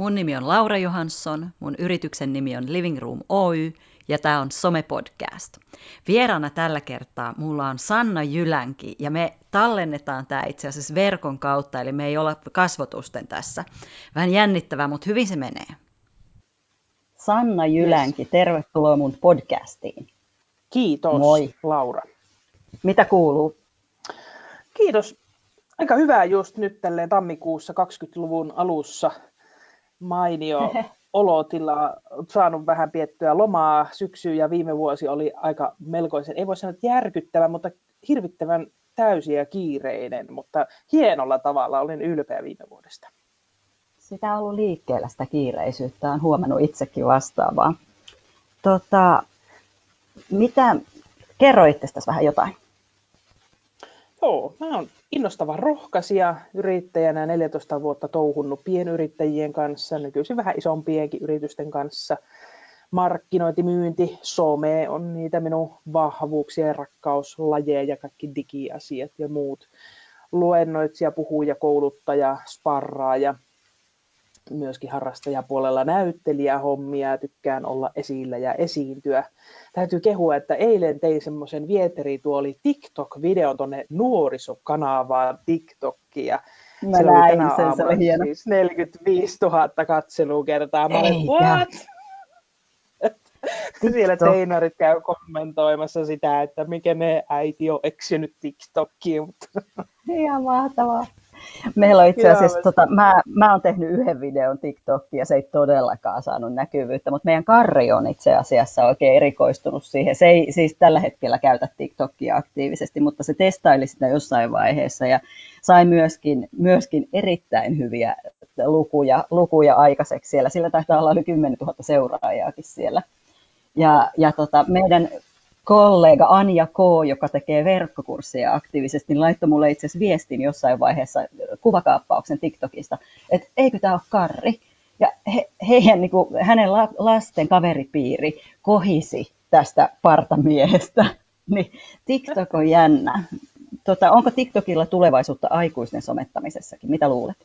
Mun nimi on Laura Johansson, mun yrityksen nimi on Living Room Oy ja tämä on Some Podcast. Vieraana tällä kertaa mulla on Sanna Jylänki ja me tallennetaan tämä itse asiassa verkon kautta, eli me ei olla kasvotusten tässä. Vähän jännittävää, mutta hyvin se menee. Sanna Jylänki, yes. tervetuloa mun podcastiin. Kiitos, Moi. Laura. Mitä kuuluu? Kiitos. Aika hyvää just nyt tälleen tammikuussa 20-luvun alussa. Mainio olotila, saanut vähän piettyä lomaa syksyyn ja viime vuosi oli aika melkoisen, ei voi sanoa että järkyttävä, mutta hirvittävän täysi ja kiireinen, mutta hienolla tavalla olin ylpeä viime vuodesta. Sitä on ollut liikkeellä sitä kiireisyyttä, on huomannut itsekin vastaavaa. Tota, mitä, kerro itsestäsi vähän jotain. Joo, mä oon innostava rohkaisija yrittäjänä 14 vuotta touhunnut pienyrittäjien kanssa, nykyisin vähän isompienkin yritysten kanssa. Markkinointi, myynti, some on niitä minun vahvuuksia ja rakkauslajeja ja kaikki digiasiat ja muut. Luennoitsija, puhuja, kouluttaja, sparraaja myöskin harrastajapuolella näyttelijähommia, tykkään olla esillä ja esiintyä. Täytyy kehua, että eilen tein semmoisen vieterituoli TikTok-videon tuonne nuorisokanavaan TikTokia. Mä se näin oli sen, se oli hieno. Siis 45 000 katselukertaa. Mä olin, what? Siellä teinarit käy kommentoimassa sitä, että mikä ne äiti on eksynyt TikTokiin. Ihan mahtavaa. Meillä on itse asiassa, tota, mä, mä oon tehnyt yhden videon TikTokia ja se ei todellakaan saanut näkyvyyttä, mutta meidän Karri on itse asiassa oikein erikoistunut siihen. Se ei siis tällä hetkellä käytä TikTokia aktiivisesti, mutta se testaili sitä jossain vaiheessa ja sai myöskin, myöskin erittäin hyviä lukuja, lukuja aikaiseksi siellä. Sillä taitaa olla yli 10 000 seuraajaakin siellä. Ja, ja tota, meidän kollega Anja K., joka tekee verkkokursseja aktiivisesti, niin laittoi mulle itse asiassa viestin jossain vaiheessa kuvakaappauksen TikTokista, että eikö tämä ole Karri. Ja he, heidän, niin kuin, hänen lasten kaveripiiri kohisi tästä partamiehestä. Niin TikTok on jännä. Tota, onko TikTokilla tulevaisuutta aikuisten somettamisessakin? Mitä luulet?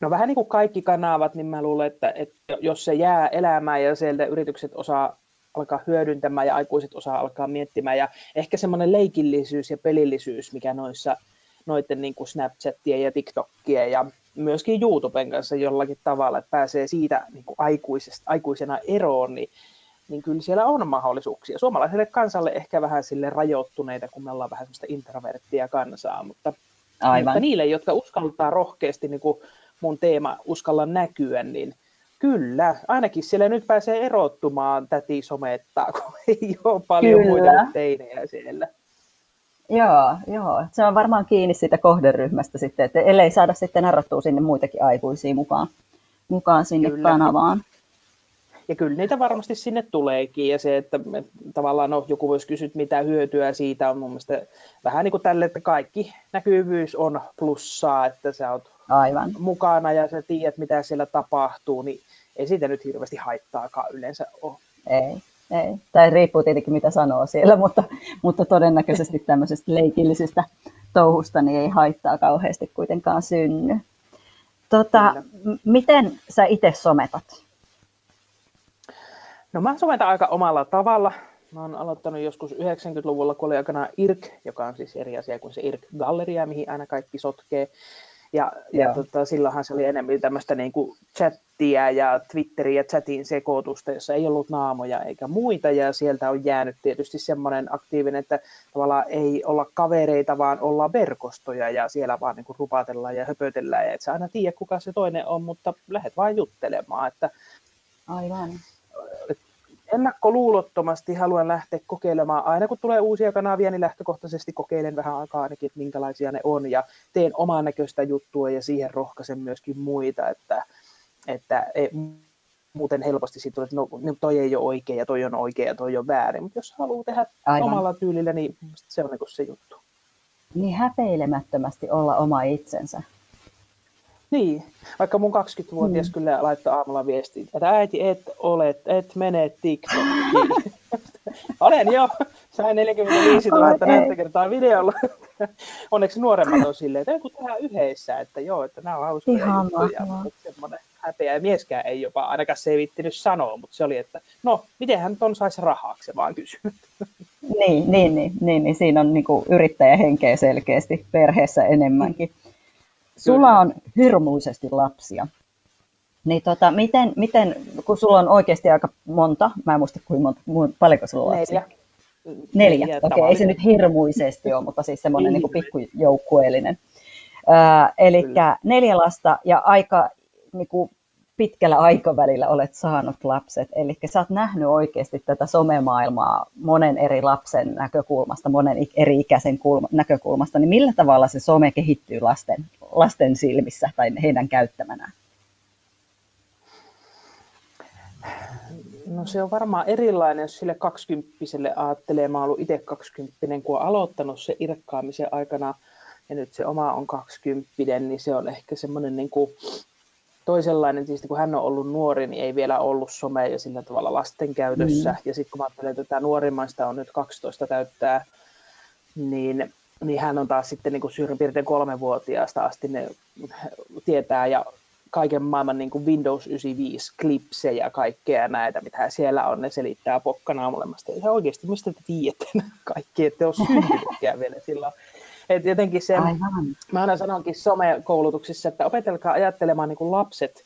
No vähän niin kuin kaikki kanavat, niin mä luulen, että, että jos se jää elämään ja sieltä yritykset osaa alkaa hyödyntämään ja aikuiset osaa alkaa miettimään. Ja ehkä semmoinen leikillisyys ja pelillisyys, mikä noissa noiden niin kuin Snapchatien ja TikTokien ja myöskin YouTuben kanssa jollakin tavalla, että pääsee siitä niin kuin aikuisena eroon, niin, niin kyllä siellä on mahdollisuuksia. Suomalaiselle kansalle ehkä vähän sille rajoittuneita, kun me ollaan vähän semmoista introverttia kansaa, mutta, Aivan. mutta niille, jotka uskaltaa rohkeasti, niin kuin mun teema uskalla näkyä, niin Kyllä, ainakin siellä nyt pääsee erottumaan täti somettaa, kun ei ole paljon Kyllä. muita teinejä siellä. Joo, joo, se on varmaan kiinni siitä kohderyhmästä sitten, että ellei saada sitten narrattua sinne muitakin aikuisia mukaan, mukaan sinne Kyllä. kanavaan. Ja kyllä niitä varmasti sinne tuleekin, ja se, että me, tavallaan no, joku voisi kysyä, mitä hyötyä siitä on mun mielestä vähän niin kuin tälle, että kaikki näkyvyys on plussaa, että sä oot Aivan. mukana ja sä tiedät, mitä siellä tapahtuu, niin ei siitä nyt hirveästi haittaakaan yleensä ole. Ei, ei. Tai riippuu tietenkin, mitä sanoo siellä, mutta, mutta todennäköisesti tämmöisestä leikillisestä touhusta niin ei haittaa kauheasti kuitenkaan synny. Tota, miten sä itse sometat? No mä sometan aika omalla tavalla. Mä oon aloittanut joskus 90-luvulla, kun oli aikana IRK, joka on siis eri asia kuin se IRK-galleria, mihin aina kaikki sotkee. Ja, ja tota, silloinhan se oli enemmän tämmöistä niin kuin chattia ja Twitteriä ja chatin sekoitusta, jossa ei ollut naamoja eikä muita, ja sieltä on jäänyt tietysti semmoinen aktiivinen, että tavallaan ei olla kavereita, vaan olla verkostoja, ja siellä vaan niin kuin rupatellaan ja höpötellään, ja et sä aina tiedä, kuka se toinen on, mutta lähdet vaan juttelemaan, että Aivan ennakkoluulottomasti haluan lähteä kokeilemaan. Aina kun tulee uusia kanavia, niin lähtökohtaisesti kokeilen vähän aikaa ainakin, että minkälaisia ne on ja teen oman näköistä juttua ja siihen rohkaisen myöskin muita, että, että ei, muuten helposti siitä tulee, että no, no, toi ei ole oikein ja toi on oikein ja toi on väärin, mutta jos haluaa tehdä Aivan. omalla tyylillä, niin se on niin se juttu. Niin häpeilemättömästi olla oma itsensä. Niin, vaikka mun 20-vuotias mm. kyllä laittoi aamulla viestiä, että äiti et ole, et mene TikTokiin. Olen jo, sain 45 000 näyttökertaa videolla. Onneksi nuoremmat on silleen, että joku tehdään yhdessä, että joo, että nämä on hauskoja Ihan juttuja. häpeä ja mieskään ei jopa, ainakaan se ei vittinyt sanoa, mutta se oli, että no, miten hän ton saisi rahaksi, vaan kysynyt. Niin, niin, niin, niin, niin siinä on niin yrittäjähenkeä selkeästi perheessä enemmänkin. Sulla on hirmuisesti lapsia. Niin tota, miten, miten, kun sulla on oikeasti aika monta, mä en muista kuinka monta, paljonko sulla on lapsia? Neljä. Neljä, okei, okay, ei se nyt hirmuisesti ole, mutta siis semmoinen niin pikkujoukkueellinen. eli neljä lasta ja aika niin kuin pitkällä aikavälillä olet saanut lapset. Eli sä oot nähnyt oikeasti tätä somemaailmaa monen eri lapsen näkökulmasta, monen eri ikäisen kulma, näkökulmasta. Niin millä tavalla se some kehittyy lasten, lasten silmissä tai heidän käyttämänään? No se on varmaan erilainen, jos sille kaksikymppiselle ajattelee. Mä oon ollut itse kaksikymppinen, kun aloittanut se irkkaamisen aikana ja nyt se oma on kaksikymppinen, niin se on ehkä semmoinen niin kuin toisenlainen, tietysti kun hän on ollut nuori, niin ei vielä ollut somea ja sillä tavalla lasten käytössä. Mm. Ja sitten kun mä ajattelen, että tämä nuorimmaista on nyt 12 täyttää, niin, niin hän on taas sitten niin kuin suurin piirtein kolmevuotiaasta asti ne tietää ja kaiken maailman niin kuin Windows 95 klipsejä ja kaikkea näitä, mitä siellä on, ne selittää pokkana molemmasta. Ja oikeasti, mistä te tiedätte kaikki, että ole syntynytkään vielä silloin. Et jotenkin se, Aivan. mä aina sanonkin somekoulutuksissa, että opetelkaa ajattelemaan niin kuin lapset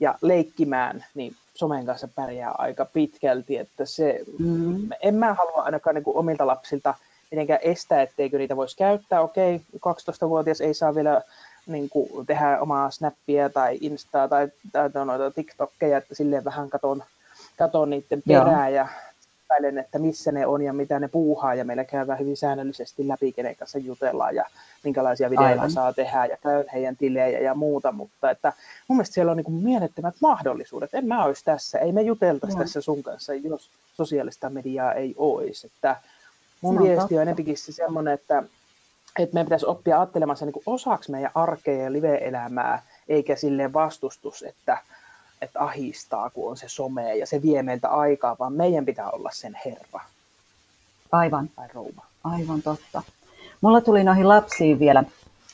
ja leikkimään, niin somen kanssa pärjää aika pitkälti. Että se, mm. En mä halua ainakaan niin kuin omilta lapsilta mitenkään estää, etteikö niitä voisi käyttää. Okei, 12-vuotias ei saa vielä niin kuin tehdä omaa snappia tai instaa tai, tai noita TikTokkeja, että silleen vähän katon, katon niiden perää Joo. ja epäilen, että missä ne on ja mitä ne puuhaa ja meillä käydään hyvin säännöllisesti läpi, kenen kanssa jutellaan ja minkälaisia videoita Aivan. saa tehdä ja käyn heidän tilejä ja muuta, mutta että mun mielestä siellä on niin kuin mielettömät mahdollisuudet. En mä olisi tässä, ei me juteltaisi tässä sun kanssa, jos sosiaalista mediaa ei olisi. Että mun viesti totta. on enempikin se semmoinen, että että meidän pitäisi oppia ajattelemaan se niin osaksi meidän arkea ja live-elämää, eikä silleen vastustus, että, että ahistaa, kun on se some ja se vie meiltä aikaa, vaan meidän pitää olla sen herra. Aivan. Tai rouva. Aivan totta. Mulla tuli noihin lapsiin vielä,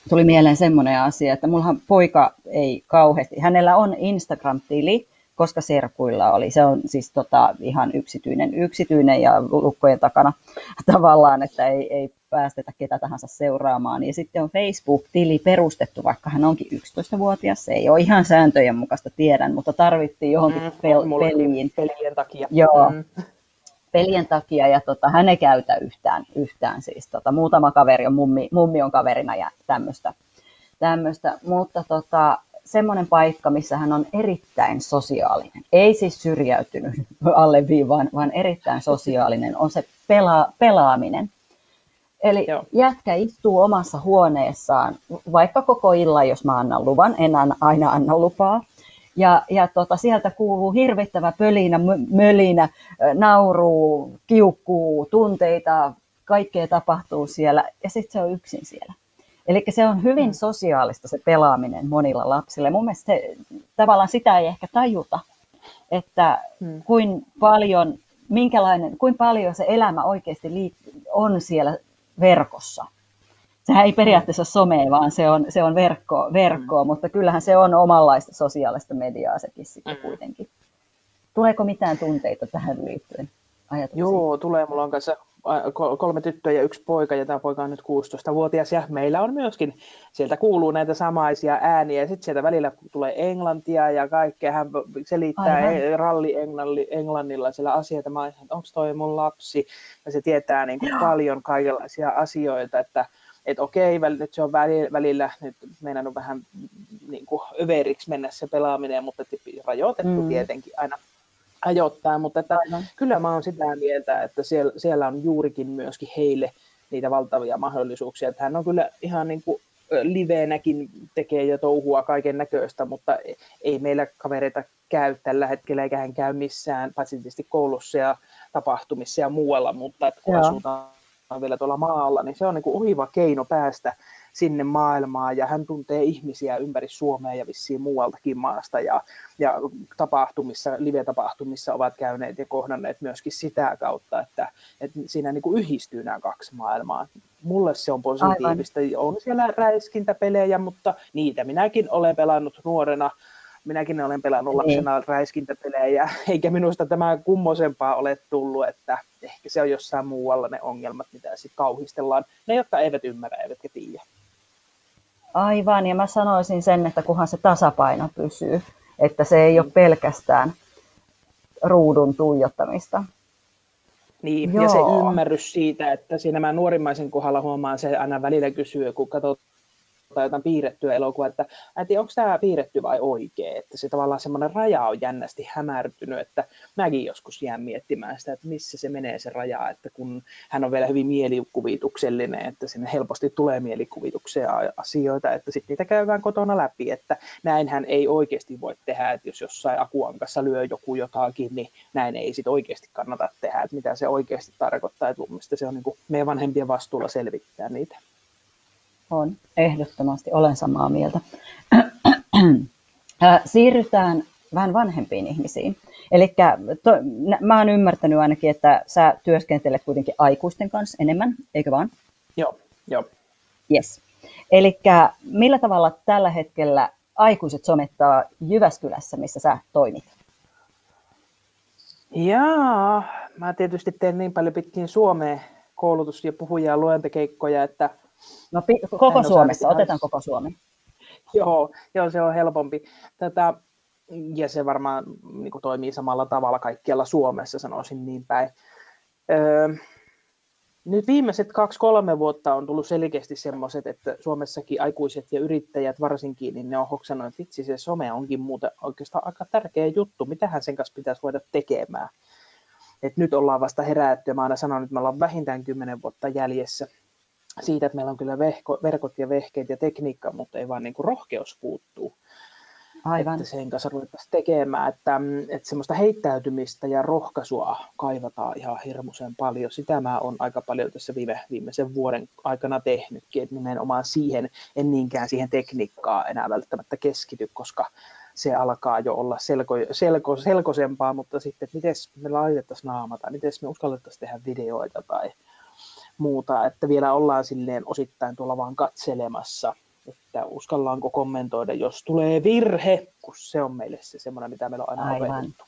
tuli mieleen semmoinen asia, että mullahan poika ei kauheasti, hänellä on Instagram-tili, koska serkuilla oli. Se on siis tota, ihan yksityinen, yksityinen ja lukkojen takana tavallaan, että ei, ei päästetä ketä tahansa seuraamaan. Ja sitten on Facebook-tili perustettu, vaikka hän onkin 11-vuotias. Se ei ole ihan sääntöjen mukaista, tiedän, mutta tarvittiin johonkin mm, pel- peliin. Pelien takia. Joo, mm. pelien takia ja tota, hän ei käytä yhtään, yhtään siis. Tota, muutama kaveri on, mummi, mummi on kaverina ja tämmöistä. Tämmöistä, mutta tota, semmoinen paikka, missä hän on erittäin sosiaalinen. Ei siis syrjäytynyt alleviivaan, vaan erittäin sosiaalinen on se pela, pelaaminen. Eli Joo. jätkä istuu omassa huoneessaan, vaikka koko illan, jos mä annan luvan, en aina anna lupaa. Ja, ja tota, sieltä kuuluu hirvittävä pölinä, mölinä, nauruu, kiukkuu, tunteita, kaikkea tapahtuu siellä ja sitten se on yksin siellä. Eli se on hyvin mm. sosiaalista se pelaaminen monilla lapsilla. Mun mielestä se, tavallaan sitä ei ehkä tajuta, että hmm. kuin paljon, minkälainen, kuin paljon se elämä oikeasti on siellä verkossa. Sehän ei periaatteessa ole somea, vaan se on, se on verkko, verkkoa, mm. mutta kyllähän se on omanlaista sosiaalista mediaa sekin sitten mm. kuitenkin. Tuleeko mitään tunteita tähän liittyen? Ajatuksia? Joo, tulee. Mulla on kanssa kolme tyttöä ja yksi poika, ja tämä poika on nyt 16-vuotias, ja meillä on myöskin, sieltä kuuluu näitä samaisia ääniä, ja sitten sieltä välillä tulee englantia ja kaikkea, hän selittää Aivan. ralli englannilla siellä asioita, mä että onko toi mun lapsi, ja se tietää niin kuin paljon kaikenlaisia asioita, että että okei, nyt se on välillä, nyt meidän on vähän niin kuin överiksi mennä se pelaaminen, mutta rajoitettu mm. tietenkin aina ajoittaa, mutta että kyllä mä oon sitä mieltä, että siellä, siellä on juurikin myöskin heille niitä valtavia mahdollisuuksia. Että hän on kyllä ihan niin kuin liveenäkin tekee ja touhua kaiken näköistä, mutta ei meillä kavereita käy tällä hetkellä, eikä hän käy missään, paitsi tietysti koulussa ja tapahtumissa ja muualla, mutta että kun asutaan vielä tuolla maalla, niin se on niin kuin ohiva keino päästä sinne maailmaan ja hän tuntee ihmisiä ympäri Suomea ja vissiin muualtakin maasta ja, ja tapahtumissa, live-tapahtumissa ovat käyneet ja kohdanneet myöskin sitä kautta, että, että siinä niin kuin yhdistyy nämä kaksi maailmaa. Mulle se on positiivista. Aivan. On siellä räiskintäpelejä, mutta niitä minäkin olen pelannut nuorena minäkin olen pelannut lapsena niin. räiskintäpelejä, eikä minusta tämä kummosempaa ole tullut, että ehkä se on jossain muualla ne ongelmat, mitä sitten kauhistellaan. Ne, jotka eivät ymmärrä, eivätkä tiedä. Aivan, ja mä sanoisin sen, että kunhan se tasapaino pysyy, että se ei ole mm. pelkästään ruudun tuijottamista. Niin, Joo. ja se ymmärrys siitä, että siinä mä nuorimmaisen kohdalla huomaan se aina välillä kysyy, kun katsot tai jotain piirrettyä elokuvaa, että äiti, onko tämä piirretty vai oikea, että se tavallaan semmoinen raja on jännästi hämärtynyt, että mäkin joskus jään miettimään sitä, että missä se menee se raja, että kun hän on vielä hyvin mielikuvituksellinen, että sinne helposti tulee mielikuvituksia asioita, että sitten niitä käydään kotona läpi, että näin hän ei oikeasti voi tehdä, että jos jossain akuankassa lyö joku jotakin, niin näin ei sitten oikeasti kannata tehdä, että mitä se oikeasti tarkoittaa, että mun se on niin kuin meidän vanhempien vastuulla selvittää niitä. On, ehdottomasti olen samaa mieltä. Siirrytään vähän vanhempiin ihmisiin. Eli mä oon ymmärtänyt ainakin, että sä työskentelet kuitenkin aikuisten kanssa enemmän, eikö vaan? Joo, joo. Yes. Eli millä tavalla tällä hetkellä aikuiset somettaa Jyväskylässä, missä sä toimit? Jaa, mä tietysti teen niin paljon pitkin Suomeen koulutus- ja puhuja- ja luentokeikkoja, että No koko Suomessa, otetaan koko Suomi. Joo, joo, se on helpompi. Tätä, ja se varmaan niin kuin, toimii samalla tavalla kaikkialla Suomessa, sanoisin niin päin. Öö, nyt viimeiset kaksi-kolme vuotta on tullut selkeästi semmoiset, että Suomessakin aikuiset ja yrittäjät varsinkin, niin ne on hoksannut, että vitsi se some onkin muuten oikeastaan aika tärkeä juttu. Mitähän sen kanssa pitäisi voida tekemään? Et nyt ollaan vasta herätty ja mä aina sanon, että me ollaan vähintään kymmenen vuotta jäljessä siitä, että meillä on kyllä vehko, verkot ja vehkeet ja tekniikka, mutta ei vaan niin kuin rohkeus puuttuu. Aivan. Että sen kanssa ruvettaisiin tekemään, että, että semmoista heittäytymistä ja rohkaisua kaivataan ihan hirmuisen paljon. Sitä mä oon aika paljon tässä viime, viimeisen vuoden aikana tehnytkin, että nimenomaan siihen, en niinkään siihen tekniikkaan enää välttämättä keskity, koska se alkaa jo olla selko, selko, selkoisempaa, mutta sitten, että miten me laitettaisiin naamata, miten me uskallettaisiin tehdä videoita tai muuta, että vielä ollaan silleen osittain tuolla vaan katselemassa, että uskallaanko kommentoida, jos tulee virhe, kun se on meille se semmoinen, mitä meillä on aina Aivan. opetettu.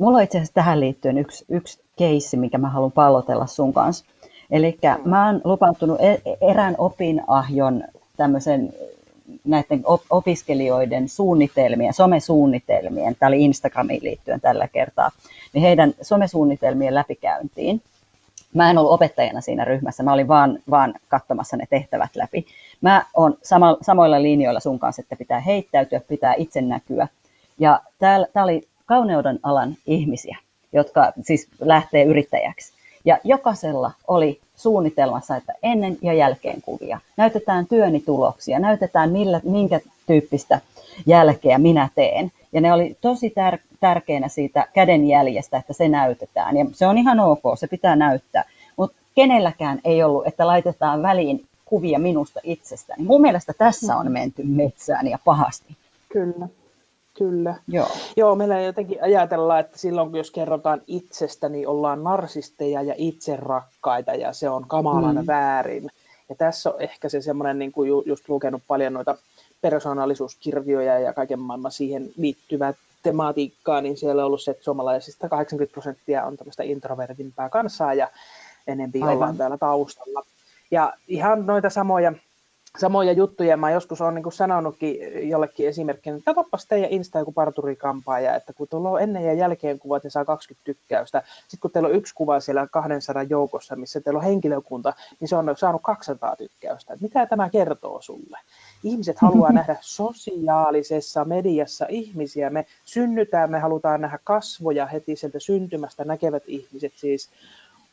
Mulla on itse asiassa tähän liittyen yksi, yksi keissi, mikä mä haluan pallotella sun kanssa. Eli mm. mä oon lupautunut e-, erään opinahjon tämmöisen näiden opiskelijoiden suunnitelmien, somesuunnitelmien, tämä oli Instagramiin liittyen tällä kertaa, niin heidän somesuunnitelmien läpikäyntiin mä en ollut opettajana siinä ryhmässä, mä olin vaan, vaan katsomassa ne tehtävät läpi. Mä oon sama, samoilla linjoilla sun kanssa, että pitää heittäytyä, pitää itse näkyä. Ja tämä oli kauneuden alan ihmisiä, jotka siis lähtee yrittäjäksi. Ja jokaisella oli suunnitelmassa, että ennen ja jälkeen kuvia. Näytetään työni tuloksia, näytetään millä, minkä tyyppistä jälkeä minä teen. Ja ne oli tosi tär- tärkeänä siitä kädenjäljestä, että se näytetään. Ja se on ihan ok, se pitää näyttää. Mutta kenelläkään ei ollut, että laitetaan väliin kuvia minusta itsestäni. Mun mielestä tässä on menty metsään ja pahasti. Kyllä. Kyllä. Joo. Joo, meillä jotenkin ajatellaan, että silloin jos kerrotaan itsestä, niin ollaan narsisteja ja itserakkaita ja se on kamalan mm. väärin. Ja tässä on ehkä se semmoinen, niin kuin just lukenut paljon noita persoonallisuuskirjoja ja kaiken maailman siihen liittyvää tematiikkaa, niin siellä on ollut se, että suomalaisista 80 prosenttia on tämmöistä introvertimpää kansaa ja enempi Aivan. ollaan täällä taustalla. Ja ihan noita samoja samoja juttuja. Mä joskus olen niin sanonutkin jollekin esimerkkinä, että katsopas teidän Insta joku parturikampaaja, että kun tuolla on ennen ja jälkeen kuvat, niin saa 20 tykkäystä. Sitten kun teillä on yksi kuva siellä 200 joukossa, missä teillä on henkilökunta, niin se on saanut 200 tykkäystä. Mitä tämä kertoo sulle? Ihmiset haluaa nähdä sosiaalisessa mediassa ihmisiä. Me synnytään, me halutaan nähdä kasvoja heti sieltä syntymästä, näkevät ihmiset siis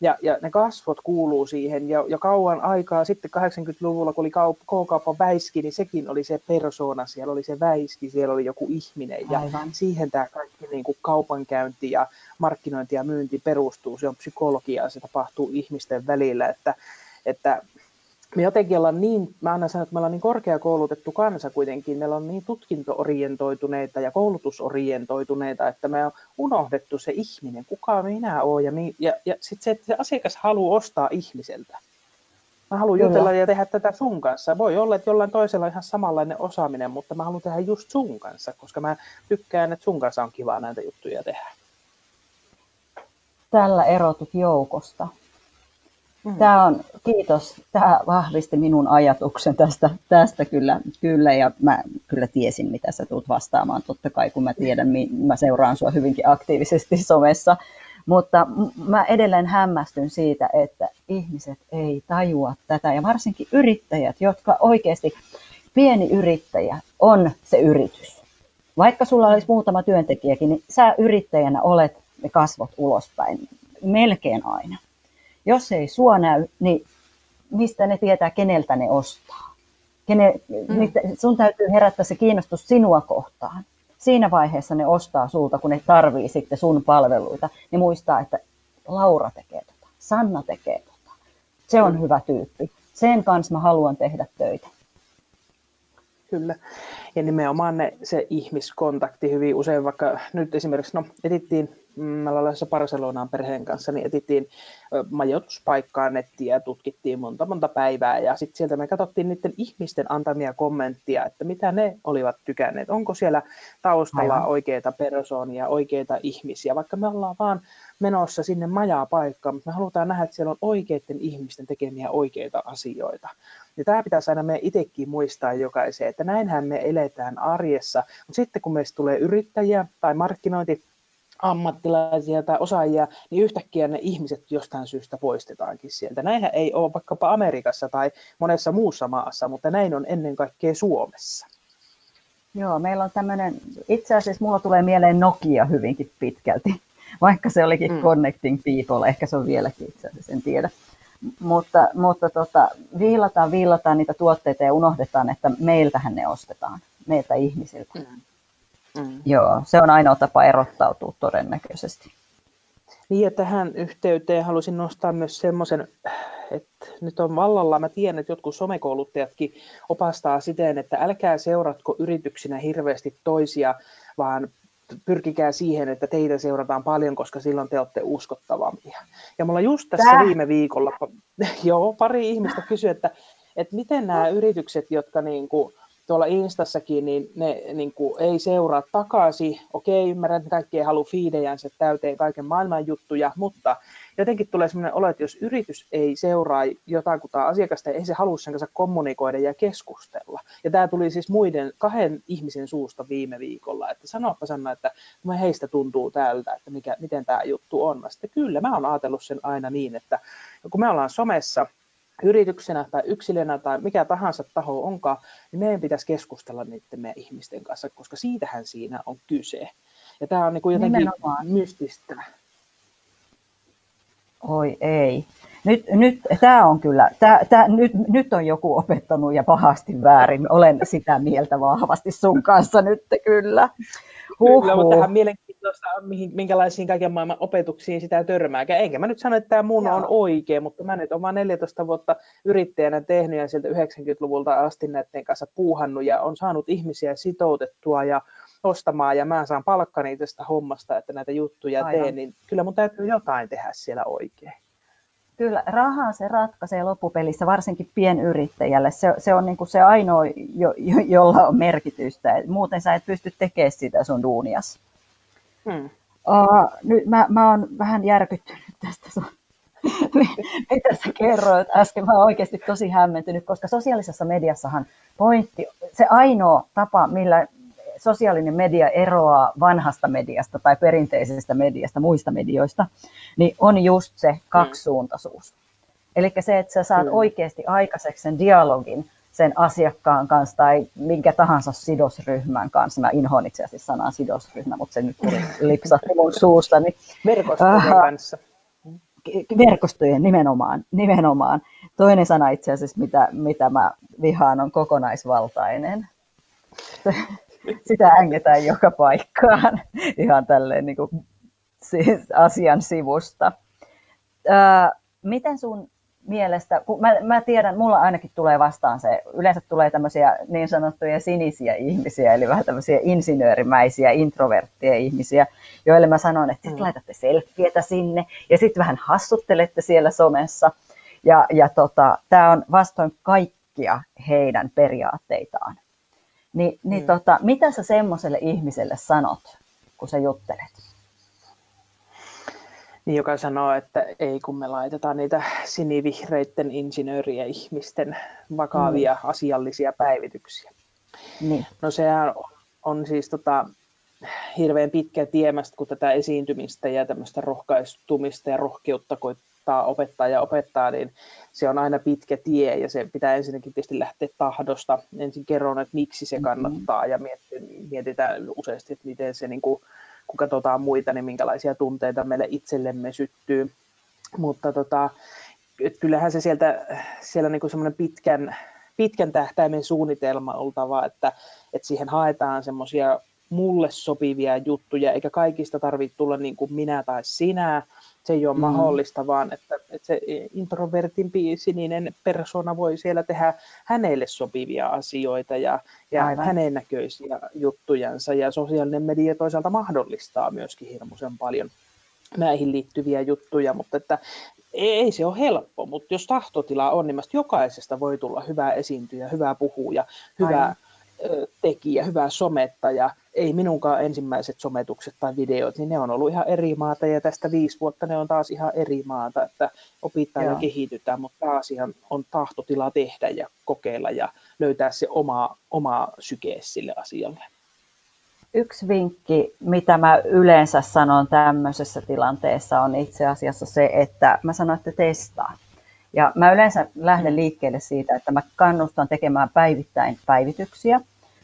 ja, ja ne kasvot kuuluu siihen. Ja, ja kauan aikaa sitten 80-luvulla, kun oli kaup- K-kaupan väiski, niin sekin oli se persona, siellä oli se väiski, siellä oli joku ihminen. Ja Aivan. siihen tämä kaikki niin kuin kaupankäynti ja markkinointi ja myynti perustuu. Se on psykologiaa, se tapahtuu ihmisten välillä, että, että me jotenkin ollaan niin, mä aina sanon, että me ollaan niin korkeakoulutettu kansa kuitenkin, meillä on niin tutkintoorientoituneita ja koulutusorientoituneita, että me on unohdettu se ihminen, kuka minä olen ja, ja, ja sitten se, että se asiakas haluaa ostaa ihmiseltä. Mä haluan Kyllä. jutella ja tehdä tätä sun kanssa. Voi olla, että jollain toisella on ihan samanlainen osaaminen, mutta mä haluan tehdä just sun kanssa, koska mä tykkään, että sun kanssa on kiva näitä juttuja tehdä. Tällä erotut joukosta. Mm. Tämä on, kiitos, tämä vahvisti minun ajatuksen tästä, tästä kyllä, kyllä, ja mä kyllä tiesin, mitä sä tulet vastaamaan, totta kai, kun mä tiedän, mä seuraan sua hyvinkin aktiivisesti somessa, mutta mä edelleen hämmästyn siitä, että ihmiset ei tajua tätä, ja varsinkin yrittäjät, jotka oikeasti, pieni yrittäjä on se yritys. Vaikka sulla olisi muutama työntekijäkin, niin sä yrittäjänä olet ne kasvot ulospäin melkein aina. Jos ei sua näy, niin mistä ne tietää, keneltä ne ostaa? Kene, mm. sun täytyy herättää se kiinnostus sinua kohtaan. Siinä vaiheessa ne ostaa sulta, kun ne tarvii sitten sun palveluita, niin muistaa, että Laura tekee tota, Sanna tekee tota. Se on mm. hyvä tyyppi. Sen kanssa mä haluan tehdä töitä. Kyllä. Ja nimenomaan ne, se ihmiskontakti hyvin usein, vaikka nyt esimerkiksi, no etittiin mä ollaan Barcelonaan perheen kanssa, niin etittiin majoituspaikkaa nettiä ja tutkittiin monta monta päivää ja sitten sieltä me katsottiin niiden ihmisten antamia kommenttia, että mitä ne olivat tykänneet. Onko siellä taustalla Aivan. oikeita persoonia, oikeita ihmisiä, vaikka me ollaan vaan menossa sinne majaa paikkaan, mutta me halutaan nähdä, että siellä on oikeiden ihmisten tekemiä oikeita asioita. Ja tämä pitäisi aina meidän itsekin muistaa jokaiseen, että näinhän me eletään arjessa, mutta sitten kun meistä tulee yrittäjiä tai markkinointi ammattilaisia tai osaajia, niin yhtäkkiä ne ihmiset jostain syystä poistetaankin sieltä. Näinhän ei ole vaikkapa Amerikassa tai monessa muussa maassa, mutta näin on ennen kaikkea Suomessa. Joo, meillä on tämmöinen, itse asiassa mulla tulee mieleen Nokia hyvinkin pitkälti, vaikka se olikin mm. Connecting People, ehkä se on vieläkin itse asiassa, en tiedä. Mutta, mutta tota, viilataan, viilataan niitä tuotteita ja unohdetaan, että meiltähän ne ostetaan, meiltä ihmisiltä. Mm. Mm. Joo, se on ainoa tapa erottautua todennäköisesti. Niin ja tähän yhteyteen haluaisin nostaa myös semmoisen, että nyt on vallalla, mä tiedän, että jotkut somekouluttajatkin opastaa siten, että älkää seuratko yrityksinä hirveästi toisia, vaan pyrkikää siihen, että teitä seurataan paljon, koska silloin te olette uskottavampia. Ja mulla just tässä Tää. viime viikolla, joo, pari ihmistä kysyi, että, että miten nämä yritykset, jotka niin kuin, tuolla Instassakin, niin ne niin kuin, ei seuraa takaisin. Okei, ymmärrän, että kaikki ei halua fiidejänsä täyteen kaiken maailman juttuja, mutta jotenkin tulee sellainen olo, että jos yritys ei seuraa jotakuta asiakasta, ei se halua sen kanssa kommunikoida ja keskustella. Ja tämä tuli siis muiden kahden ihmisen suusta viime viikolla, että sanopa Sanna, että heistä tuntuu tältä, että mikä, miten tämä juttu on. Mä sitten, kyllä, mä oon ajatellut sen aina niin, että kun me ollaan somessa, yrityksenä tai yksilönä tai mikä tahansa taho onkaan, niin meidän pitäisi keskustella niiden meidän ihmisten kanssa, koska siitähän siinä on kyse. Ja tämä on niin kuin jotenkin Nimenomaan. mystistä. Oi ei. Nyt, nyt tämä on kyllä, tää, tää, nyt, nyt on joku opettanut ja pahasti väärin. Olen sitä mieltä vahvasti sun kanssa nyt kyllä. Huhhuh. Kyllä, mutta tähän mielenkiintoista, mihin, minkälaisiin kaiken maailman opetuksiin sitä törmääkään. Enkä mä nyt sano, että tämä mun Joo. on oikein, mutta mä nyt olen vain 14 vuotta yrittäjänä tehnyt ja sieltä 90-luvulta asti näiden kanssa puuhannut ja on saanut ihmisiä sitoutettua ja ostamaan ja mä saan palkkani tästä hommasta, että näitä juttuja Aivan. teen, niin kyllä mun täytyy jotain tehdä siellä oikein. Kyllä, rahaa se ratkaisee loppupelissä, varsinkin pienyrittäjälle. Se, se on niin kuin se ainoa, jo, jo, jolla on merkitystä. Muuten sä et pysty tekemään sitä sun duunias. Hmm. Uh, nyt mä, mä oon vähän järkyttynyt tästä sun mitä sä kerroit äsken. Mä oon oikeasti tosi hämmentynyt, koska sosiaalisessa mediassahan pointti, se ainoa tapa, millä sosiaalinen media eroaa vanhasta mediasta tai perinteisestä mediasta, muista medioista, niin on just se kaksisuuntaisuus. Eli se, että sä saat oikeasti aikaiseksi sen dialogin sen asiakkaan kanssa tai minkä tahansa sidosryhmän kanssa. Mä inhoan itse asiassa sanaa sidosryhmä, mutta se nyt lipsahti mun suusta. Niin, Verkostojen uh, kanssa. Verkostojen nimenomaan, nimenomaan. Toinen sana itse asiassa, mitä, mitä mä vihaan, on kokonaisvaltainen sitä ängetään joka paikkaan ihan tälleen niin kuin, siis asian sivusta. Ää, miten sun mielestä, kun mä, mä tiedän, mulla ainakin tulee vastaan se, yleensä tulee tämmöisiä niin sanottuja sinisiä ihmisiä, eli vähän tämmöisiä insinöörimäisiä, introvertteja ihmisiä, joille mä sanon, että mm. laitatte selfietä sinne, ja sitten vähän hassuttelette siellä somessa, Ja, ja tota, tämä on vastoin kaikkia heidän periaatteitaan. Ni, niin mm. tota, mitä sä semmoiselle ihmiselle sanot, kun sä juttelet? Niin, joka sanoo, että ei kun me laitetaan niitä sinivihreiden insinööriä ihmisten vakavia mm. asiallisia päivityksiä. Niin. No sehän on, on siis tota, hirveän pitkä tiemästä, kun tätä esiintymistä ja tämmöistä rohkaistumista ja rohkeutta koittaa opettaa ja opettaa, niin se on aina pitkä tie ja se pitää ensinnäkin tietysti lähteä tahdosta. Ensin kerron, että miksi se mm-hmm. kannattaa ja mietitään useasti, että miten se, niin kuin, kun katsotaan muita, niin minkälaisia tunteita meille itsellemme syttyy. Mutta tota, kyllähän se sieltä, siellä niin semmoinen pitkän, pitkän tähtäimen suunnitelma oltava, että, että siihen haetaan semmoisia mulle sopivia juttuja, eikä kaikista tarvitse tulla niin kuin minä tai sinä. Se ei ole mm. mahdollista, vaan että, että se introvertin sininen persona voi siellä tehdä hänelle sopivia asioita ja, ja hänen näköisiä juttujansa. Ja sosiaalinen media toisaalta mahdollistaa myöskin hirmuisen paljon näihin liittyviä juttuja, mutta että ei se ole helppo, mutta jos tahtotila on, niin jokaisesta voi tulla hyvä esiintyjä, hyvä puhuja, hyvä Aivan tekijä, hyvä somettaja. Ei minunkaan ensimmäiset sometukset tai videot, niin ne on ollut ihan eri maata ja tästä viisi vuotta ne on taas ihan eri maata, että opitaan Joo. ja kehitytään, mutta taas ihan on tahtotila tehdä ja kokeilla ja löytää se oma, oma syke sille asialle. Yksi vinkki, mitä mä yleensä sanon tämmöisessä tilanteessa on itse asiassa se, että mä sanon, että testaa. Ja mä yleensä lähden liikkeelle siitä, että mä kannustan tekemään päivittäin päivityksiä,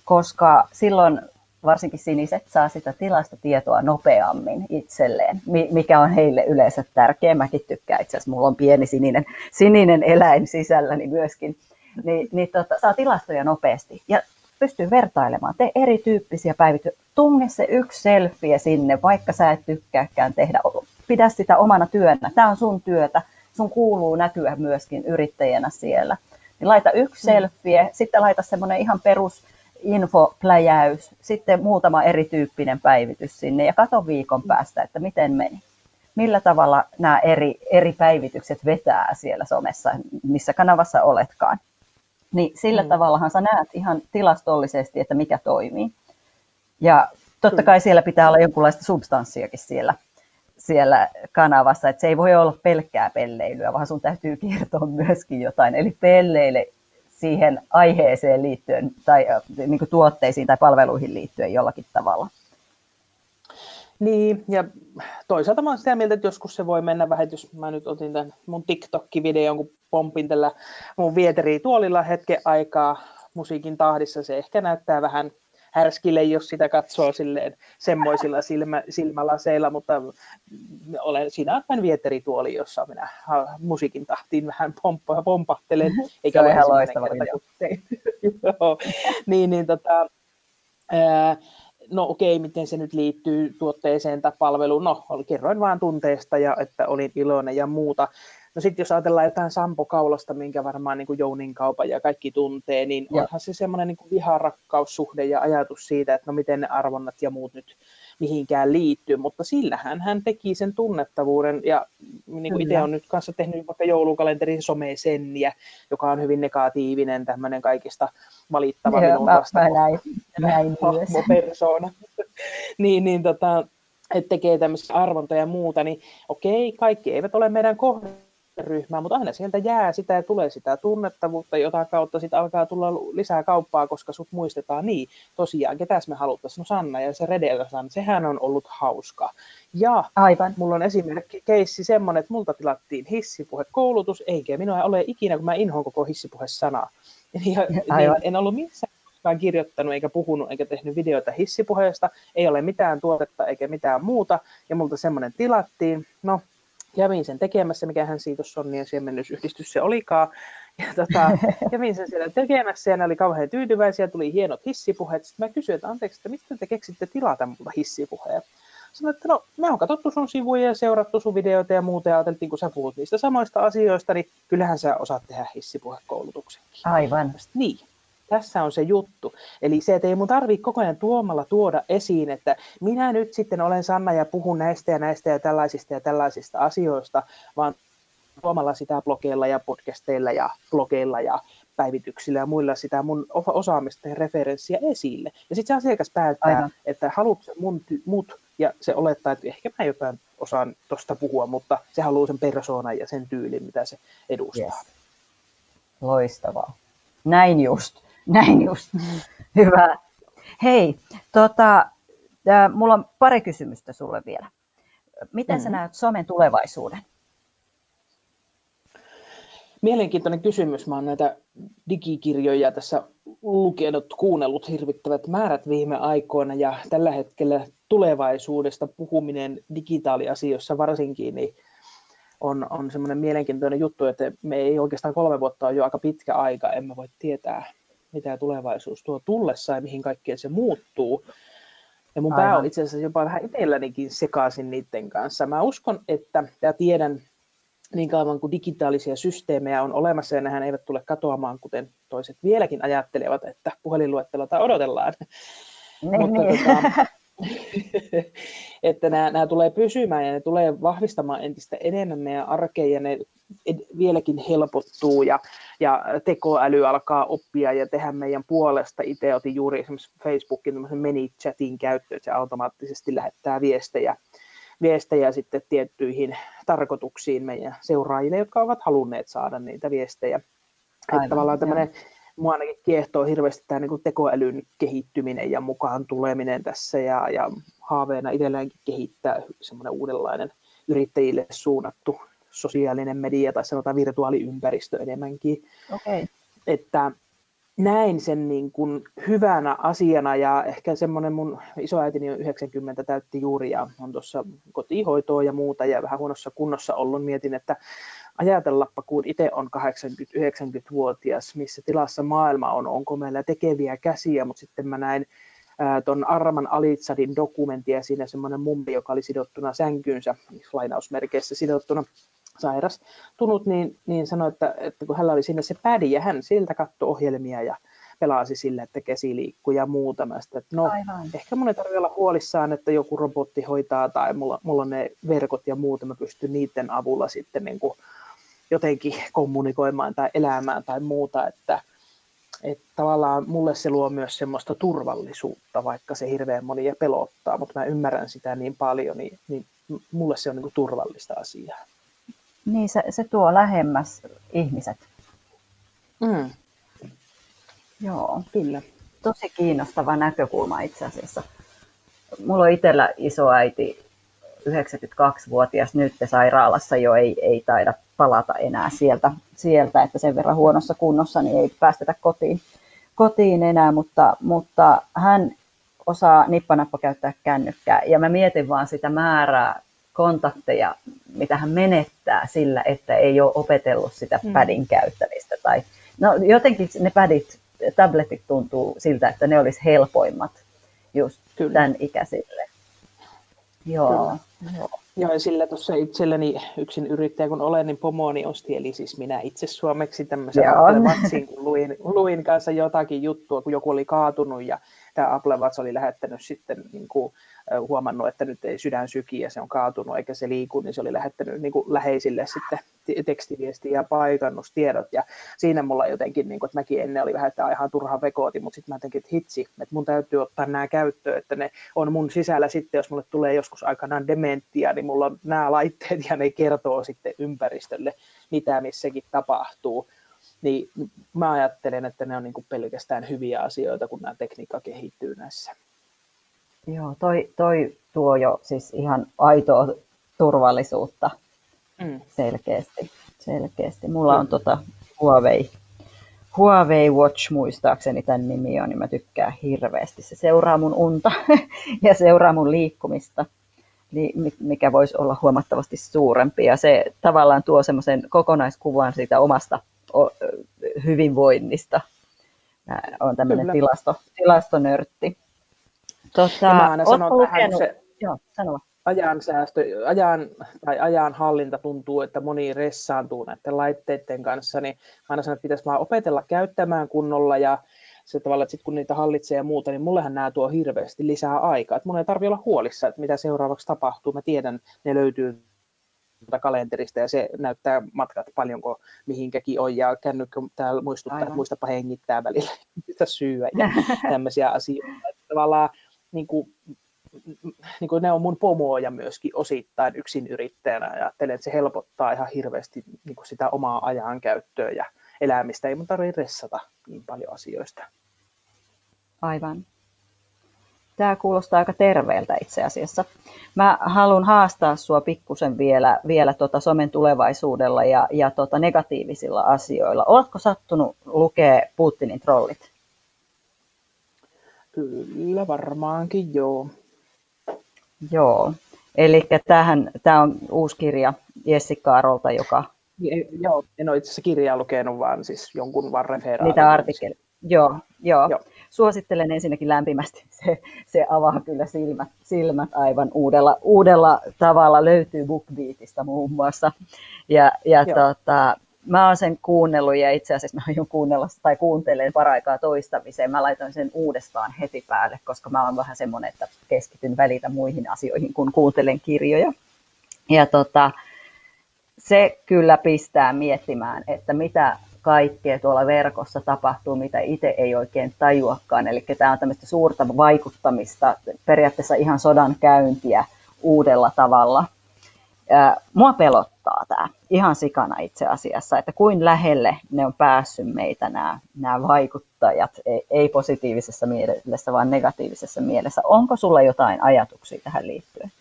koska silloin varsinkin siniset saa sitä tilastotietoa nopeammin itselleen, mikä on heille yleensä tärkeä. Mäkin tykkään itse asiassa, mulla on pieni sininen, sininen eläin sisälläni myöskin, niin, niin tota, saa tilastoja nopeasti ja pystyy vertailemaan. Tee erityyppisiä päivityksiä. Tunge se yksi selfie sinne, vaikka sä et tykkääkään tehdä. Pidä sitä omana työnä. Tämä on sun työtä sun kuuluu näkyä myöskin yrittäjänä siellä. Niin laita yksi mm. selfie, sitten laita semmoinen ihan perus infopläjäys, sitten muutama erityyppinen päivitys sinne ja kato viikon päästä, että miten meni. Millä tavalla nämä eri, eri päivitykset vetää siellä somessa, missä kanavassa oletkaan. Niin sillä mm. tavallahan sä näet ihan tilastollisesti, että mikä toimii. Ja totta kai siellä pitää olla jonkunlaista substanssiakin siellä siellä kanavassa, että se ei voi olla pelkkää pelleilyä, vaan sun täytyy kertoa myöskin jotain, eli pelleille siihen aiheeseen liittyen tai niin tuotteisiin tai palveluihin liittyen jollakin tavalla. Niin, ja toisaalta mä olen sitä mieltä, että joskus se voi mennä vähän, jos mä nyt otin tämän mun TikTok-videon, kun pompin tällä mun vieterituolilla hetken aikaa musiikin tahdissa, se ehkä näyttää vähän härskille, jos sitä katsoo silleen semmoisilla silmä, silmälaseilla, mutta olen, siinä on vain vieterituoli, jossa minä musiikin tahtiin vähän pompa, pompahtelen, eikä Se ole ihan loistava Joo, niin, niin tota, ää, no okei, miten se nyt liittyy tuotteeseen tai palveluun, no kerroin vaan tunteesta ja että olin iloinen ja muuta. No sitten jos ajatellaan jotain Sampo Kaulasta, minkä varmaan niin kuin Jounin kaupan ja kaikki tuntee, niin ja. onhan se semmoinen niin viharakkaussuhde ja ajatus siitä, että no miten ne arvonnat ja muut nyt mihinkään liittyy, mutta sillähän hän teki sen tunnettavuuden ja niin kuin itse on nyt kanssa tehnyt vaikka joulukalenterin somesenniä, joka on hyvin negatiivinen tämmöinen kaikista valittava Joo, minun mä, mä näin, näin persona. niin, niin tota, että tekee tämmöisiä arvontoja ja muuta, niin okei, kaikki eivät ole meidän kohdalla ryhmää, mutta aina sieltä jää sitä ja tulee sitä tunnettavuutta, jota kautta sitten alkaa tulla lisää kauppaa, koska sut muistetaan niin. Tosiaan, ketäs me haluttaisiin? No Sanna ja se Redellä Sanna, sehän on ollut hauska. Ja Aivan. mulla on esimerkki keissi semmoinen, että multa tilattiin hissipuhekoulutus, eikä minua ole ikinä, kun mä inhoan koko hissipuhe-sanaa. Ja, niin en ollut missään koskaan kirjoittanut eikä puhunut eikä tehnyt videoita hissipuheesta, ei ole mitään tuotetta eikä mitään muuta, ja multa semmoinen tilattiin. No, kävin sen tekemässä, mikä hän siitä on, ja siemennysyhdistys se olikaan. Ja tota, kävin sen siellä tekemässä ja ne oli kauhean tyytyväisiä, tuli hienot hissipuheet. Sitten mä kysyin, että anteeksi, että mistä te keksitte tilata multa hissipuheen? Sanoin, että no, me on katsottu sun sivuja ja seurattu sun videoita ja muuta, ja ajateltiin, kun sä puhut niistä samoista asioista, niin kyllähän sä osaat tehdä hissipuhekoulutuksenkin. Aivan. Sitten, niin, tässä on se juttu. Eli se, että ei mun tarvitse koko ajan tuomalla tuoda esiin, että minä nyt sitten olen Sanna ja puhun näistä ja näistä ja tällaisista ja tällaisista asioista, vaan tuomalla sitä blogeilla ja podcasteilla ja blogeilla ja päivityksillä ja muilla sitä mun osaamista ja referenssiä esille. Ja sitten se asiakas päättää, Aivan. että haluatko mun, mut, ja se olettaa, että ehkä mä jotain osaan tuosta puhua, mutta se haluaa sen persoonan ja sen tyylin, mitä se edustaa. Yes. Loistavaa. Näin just. Näin just. Hyvä. Hei, tota, äh, mulla on pari kysymystä sulle vielä. Miten mm. sä näet somen tulevaisuuden? Mielenkiintoinen kysymys. Mä oon näitä digikirjoja tässä lukenut, kuunnellut hirvittävät määrät viime aikoina ja tällä hetkellä tulevaisuudesta puhuminen digitaaliasioissa varsinkin niin on, on semmoinen mielenkiintoinen juttu, että me ei oikeastaan kolme vuotta ole jo aika pitkä aika, emme voi tietää, mitä tulevaisuus tuo tullessa ja mihin kaikkeen se muuttuu. Ja mun Aivan. pää on itse asiassa jopa vähän itsellänikin sekaisin niiden kanssa. Mä uskon, että, ja tiedän niin kauan kuin digitaalisia systeemejä on olemassa, ja nehän eivät tule katoamaan, kuten toiset vieläkin ajattelevat, että puhelinluettelota odotellaan. Niin, Mutta niin. Tota, että nämä, nämä tulee pysymään ja ne tulee vahvistamaan entistä enemmän meidän arkea ja ne ed- vieläkin helpottuu ja, ja tekoäly alkaa oppia ja tehdä meidän puolesta. Itse otin juuri esimerkiksi Facebookin mini-chatin käyttöön, että se automaattisesti lähettää viestejä, viestejä sitten tiettyihin tarkoituksiin meidän seuraajille, jotka ovat halunneet saada niitä viestejä. Aivan, että tavallaan tämmöinen mua ainakin kiehtoo hirveästi tämä niin tekoälyn kehittyminen ja mukaan tuleminen tässä ja, ja haaveena itselleenkin kehittää semmoinen uudenlainen yrittäjille suunnattu sosiaalinen media tai sanotaan virtuaaliympäristö enemmänkin. Okay. Että näin sen niin kuin hyvänä asiana ja ehkä semmoinen mun isoäitini on 90 täytti juuri ja on tuossa kotihoitoa ja muuta ja vähän huonossa kunnossa ollut. Mietin, että ajatellappa, kun itse on 80-90-vuotias, missä tilassa maailma on, onko meillä tekeviä käsiä, mutta sitten mä näin tuon Arman Alitsadin dokumentia, siinä semmoinen mummi, joka oli sidottuna sänkynsä, lainausmerkeissä sidottuna sairas tunut, niin, niin sanoi, että, että kun hänellä oli sinne se pädi ja hän siltä katsoi ohjelmia ja pelasi sille, että käsi liikkuu ja muuta. Mä sitä, että no, Aivan. ehkä mun ei tarvitse olla huolissaan, että joku robotti hoitaa tai mulla, mulla on ne verkot ja muuta, mä pystyn niiden avulla sitten niin kuin jotenkin kommunikoimaan tai elämään tai muuta, että, että tavallaan mulle se luo myös semmoista turvallisuutta, vaikka se hirveän monia pelottaa, mutta mä ymmärrän sitä niin paljon, niin, niin mulle se on niin kuin turvallista asiaa. Niin, se, se tuo lähemmäs ihmiset. Mm. Joo. Kyllä. Tosi kiinnostava näkökulma itse asiassa. Mulla on itsellä isoäiti 92-vuotias nyt sairaalassa jo ei, ei taida palata enää sieltä, sieltä, että sen verran huonossa kunnossa niin ei päästetä kotiin, kotiin enää, mutta, mutta hän osaa nippanappa käyttää kännykkää ja mä mietin vaan sitä määrää kontakteja, mitä hän menettää sillä, että ei ole opetellut sitä mm. pädin käyttämistä. Tai, no jotenkin ne pädit, tabletit tuntuu siltä, että ne olisi helpoimmat just Kyllä. tämän ikäisille. Joo. Joo. Joo, ja sillä tuossa itselleni yksin yrittäjä kun olen, niin pomoni osti, eli siis minä itse suomeksi tämmöisen Apple kun luin, luin kanssa jotakin juttua, kun joku oli kaatunut ja tämä Apple Watch oli lähettänyt sitten niin kuin, huomannut, että nyt ei sydän syki ja se on kaatunut eikä se liiku, niin se oli lähettänyt niin kuin läheisille sitten tekstiviestiä ja paikannustiedot. Ja siinä mulla jotenkin, niin kuin, että mäkin ennen oli vähän, että ihan turha vekooti, mutta sitten mä jotenkin, että hitsi, että mun täytyy ottaa nämä käyttöön, että ne on mun sisällä sitten, jos mulle tulee joskus aikanaan dementtia, niin mulla on nämä laitteet ja ne kertoo sitten ympäristölle, mitä missäkin tapahtuu niin mä ajattelen, että ne on niin pelkästään hyviä asioita, kun nämä tekniikka kehittyy näissä. Joo, toi, toi tuo jo siis ihan aitoa turvallisuutta mm. selkeästi. selkeästi. Mulla on tota Huawei, Huawei Watch muistaakseni tämän nimi on, niin mä tykkään hirveästi. Se seuraa mun unta ja seuraa mun liikkumista, mikä voisi olla huomattavasti suurempi. Ja se tavallaan tuo semmoisen kokonaiskuvan siitä omasta hyvinvoinnista. Mä olen tämmöinen tilasto, tilastonörtti. Tota, mä aina sanon lukenut... se Joo, ajan, säästö, ajan, tai ajan hallinta tuntuu, että moni ressaantuu näiden laitteiden kanssa, niin aina sanon, että pitäisi vaan opetella käyttämään kunnolla ja se tavalla, että sit kun niitä hallitsee ja muuta, niin mullehan nämä tuo hirveästi lisää aikaa. Että mun ei tarvitse olla huolissa, että mitä seuraavaksi tapahtuu. Mä tiedän, ne löytyy kalenterista ja se näyttää matkat paljonko mihinkäkin on ja kännykkä täällä muistuttaa, Aivan. että muistapa hengittää välillä, mitä syyä ja tämmöisiä asioita. Että tavallaan niin kuin, niin kuin ne on mun pomoja myöskin osittain yksin yrittäjänä. Ajattelen, että se helpottaa ihan hirveästi niin kuin sitä omaa ajankäyttöä ja elämistä. Ei mun tarvitse ressata niin paljon asioista. Aivan. Tämä kuulostaa aika terveeltä itse asiassa. Mä haluan haastaa sua pikkusen vielä, vielä tota somen tulevaisuudella ja, ja tota negatiivisilla asioilla. Oletko sattunut lukea Putinin trollit? Kyllä, varmaankin joo. Joo, eli tämä on uusi kirja Jessica Arolta, joka... Joo, en ole itse asiassa kirjaa lukenut, vaan siis jonkun vaan referaatin. Niitä artikkeleita. Joo, joo. joo. Suosittelen ensinnäkin lämpimästi. Se, se avaa kyllä silmät, silmät aivan uudella, uudella tavalla. Löytyy BookBeatista muun muassa. Ja, ja tota, mä oon sen kuunnellut ja itse asiassa mä aion kuunnella tai kuuntelen paraikaa toistamiseen. Mä laitoin sen uudestaan heti päälle, koska mä oon vähän semmoinen, että keskityn välitä muihin asioihin, kun kuuntelen kirjoja. Ja tota, se kyllä pistää miettimään, että mitä kaikkea tuolla verkossa tapahtuu, mitä itse ei oikein tajuakaan. Eli tämä on tämmöistä suurta vaikuttamista, periaatteessa ihan sodan käyntiä uudella tavalla. Mua pelottaa tämä ihan sikana itse asiassa, että kuin lähelle ne on päässyt meitä nämä, nämä vaikuttajat, ei, ei positiivisessa mielessä, vaan negatiivisessa mielessä. Onko sulla jotain ajatuksia tähän liittyen?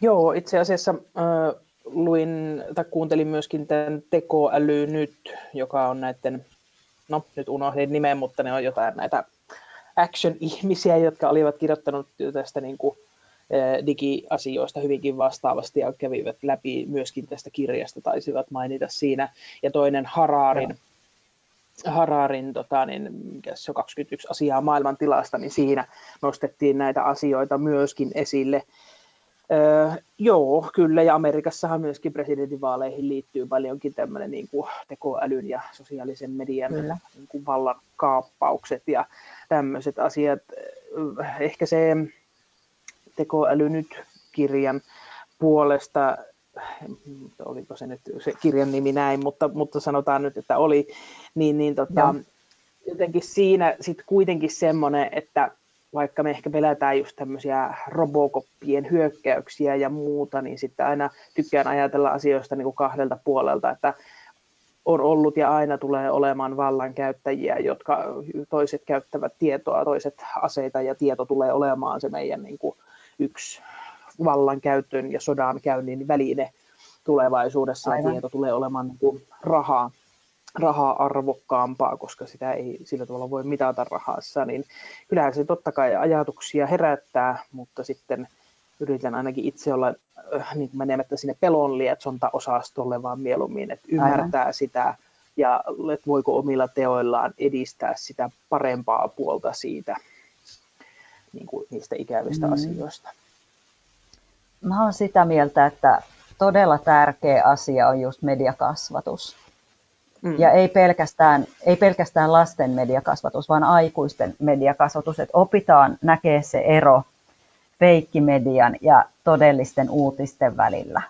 Joo, itse asiassa äh, luin tai kuuntelin myöskin tämän tekoäly nyt, joka on näiden, no nyt unohdin nimen, mutta ne on jotain näitä action-ihmisiä, jotka olivat kirjoittanut tästä niin kuin, digiasioista hyvinkin vastaavasti ja kävivät läpi myöskin tästä kirjasta, taisivat mainita siinä. Ja toinen Hararin, ja. Hararin tota, niin, mikä se on 21 asiaa maailman tilasta, niin siinä nostettiin näitä asioita myöskin esille. Öö, joo, kyllä, ja Amerikassahan myöskin presidentinvaaleihin liittyy paljonkin tämmöinen niin kuin tekoälyn ja sosiaalisen median niin kuin vallankaappaukset ja tämmöiset asiat. Ehkä se tekoäly nyt kirjan puolesta, oliko se nyt se kirjan nimi näin, mutta, mutta sanotaan nyt, että oli, niin, niin tota, jotenkin siinä sitten kuitenkin semmoinen, että vaikka me ehkä pelätään just tämmöisiä robokoppien hyökkäyksiä ja muuta, niin sitten aina tykkään ajatella asioista niin kuin kahdelta puolelta, että on ollut ja aina tulee olemaan vallankäyttäjiä, jotka toiset käyttävät tietoa, toiset aseita ja tieto tulee olemaan se meidän niin kuin yksi vallankäytön ja sodan käynnin väline tulevaisuudessa Aivan. tieto tulee olemaan niin kuin rahaa rahaa arvokkaampaa, koska sitä ei sillä tavalla voi mitata rahassa, niin kyllähän se totta kai ajatuksia herättää, mutta sitten yritän ainakin itse olla äh, niin menemättä sinne pelon lietsonta-osastolle, vaan mieluummin, että ymmärtää Aivan. sitä ja että voiko omilla teoillaan edistää sitä parempaa puolta siitä, niin kuin niistä ikävistä mm. asioista. Mä olen sitä mieltä, että todella tärkeä asia on just mediakasvatus. Mm. Ja ei pelkästään, ei pelkästään lasten mediakasvatus, vaan aikuisten mediakasvatus, että opitaan näkee se ero feikkimedian ja todellisten uutisten välillä.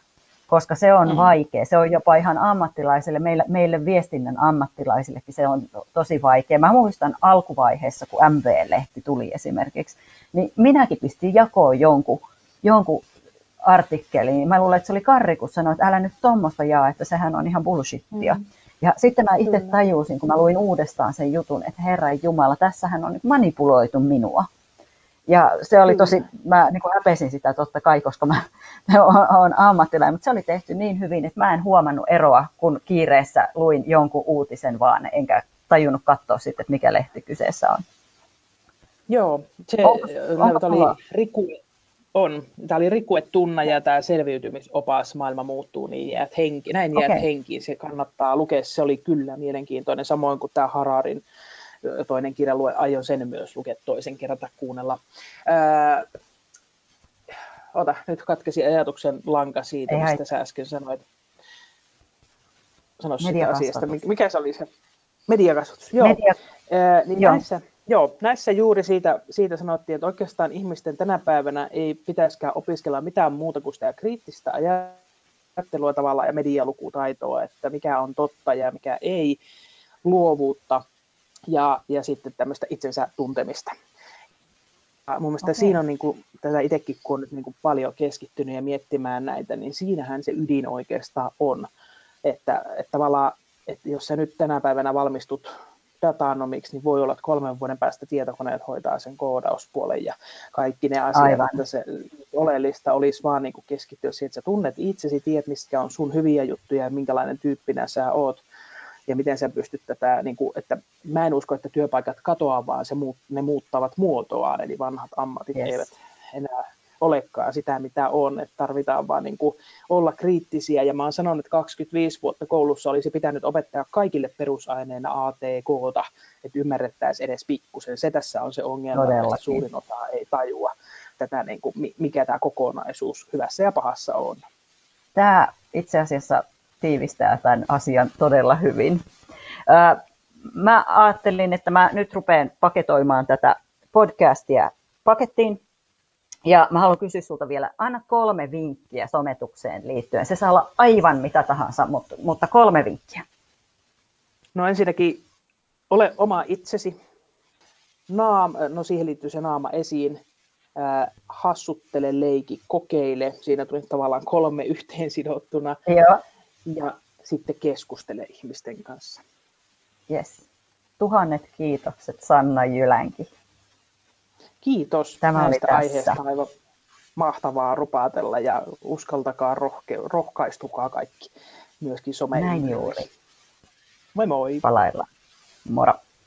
Koska se on mm. vaikea, se on jopa ihan ammattilaisille, meille, meille viestinnän ammattilaisillekin se on tosi vaikea. Mä muistan alkuvaiheessa, kun MV-lehti tuli esimerkiksi, niin minäkin pistin jakoon jonkun, jonkun artikkelin. Mä luulen, että se oli Karri, kun sanoi, että älä nyt tuommoista jaa, että sehän on ihan bullshittia. Mm. Ja sitten mä itse tajusin, kun mä luin uudestaan sen jutun, että Herra Jumala, tässähän on manipuloitu minua. Ja se oli tosi, mä niin kuin häpesin sitä totta kai, koska mä, olen ammattilainen, mutta se oli tehty niin hyvin, että mä en huomannut eroa, kun kiireessä luin jonkun uutisen vaan, enkä tajunnut katsoa sitten, että mikä lehti kyseessä on. Joo, se onko, onko oli Riku, on. Tämä oli Rikue Tunna ja tämä selviytymisopas Maailma muuttuu, niin jäät henki. näin jäät okay. henkiin. Se kannattaa lukea. Se oli kyllä mielenkiintoinen, samoin kuin tämä Hararin toinen kirja. Lue, aion sen myös lukea toisen kerran tai kuunnella. Ää, ota, nyt katkesi ajatuksen lanka siitä, Ei mistä sä äsken sanoit. Sano sitä asiasta. Mikä se oli se? Mediakasvatus. Joo. Media... Ää, niin Joo. Näissä, Joo, näissä juuri siitä, siitä sanottiin, että oikeastaan ihmisten tänä päivänä ei pitäisikään opiskella mitään muuta kuin sitä kriittistä ajattelua tavallaan ja medialukutaitoa, että mikä on totta ja mikä ei, luovuutta ja, ja sitten tämmöistä itsensä tuntemista. Ja mun mielestä okay. siinä on niin kuin, tätä itsekin, kun on nyt niin kuin paljon keskittynyt ja miettimään näitä, niin siinähän se ydin oikeastaan on. Että, että tavallaan, että jos sä nyt tänä päivänä valmistut datanomiksi, niin voi olla, että kolmen vuoden päästä tietokoneet hoitaa sen koodauspuolen ja kaikki ne asiat, Aivan. että se oleellista olisi vaan niin kuin keskittyä siihen, että sä tunnet itsesi, tiedät, mistä on sun hyviä juttuja ja minkälainen tyyppinä sä oot ja miten sä pystyt tätä, niin kuin, että mä en usko, että työpaikat katoaa, vaan se muut, ne muuttavat muotoaan, eli vanhat ammatit yes. eivät enää olekaan sitä, mitä on, että tarvitaan vaan niin kuin olla kriittisiä, ja mä oon sanonut, että 25 vuotta koulussa olisi pitänyt opettaa kaikille perusaineena ATKta, että ymmärrettäisiin edes pikkusen. Se tässä on se ongelma, Todellakin. että suurin osa ei tajua tätä, niin kuin, mikä tämä kokonaisuus hyvässä ja pahassa on. Tämä itse asiassa tiivistää tämän asian todella hyvin. Mä ajattelin, että mä nyt rupean paketoimaan tätä podcastia pakettiin. Ja mä haluan kysyä sulta vielä, aina kolme vinkkiä sometukseen liittyen. Se saa olla aivan mitä tahansa, mutta, mutta kolme vinkkiä. No ensinnäkin ole oma itsesi. Naam, no siihen liittyy se naama esiin. Äh, hassuttele, leiki, kokeile. Siinä tuli tavallaan kolme yhteen sidottuna. Joo ja sitten keskustele ihmisten kanssa. Yes. Tuhannet kiitokset Sanna Jylänki. Kiitos Tämä näistä oli aiheesta. Aivan mahtavaa rupaatella ja uskaltakaa rohke- rohkaistukaa kaikki myöskin some Näin juuri. Moi moi. Palailla. Moro.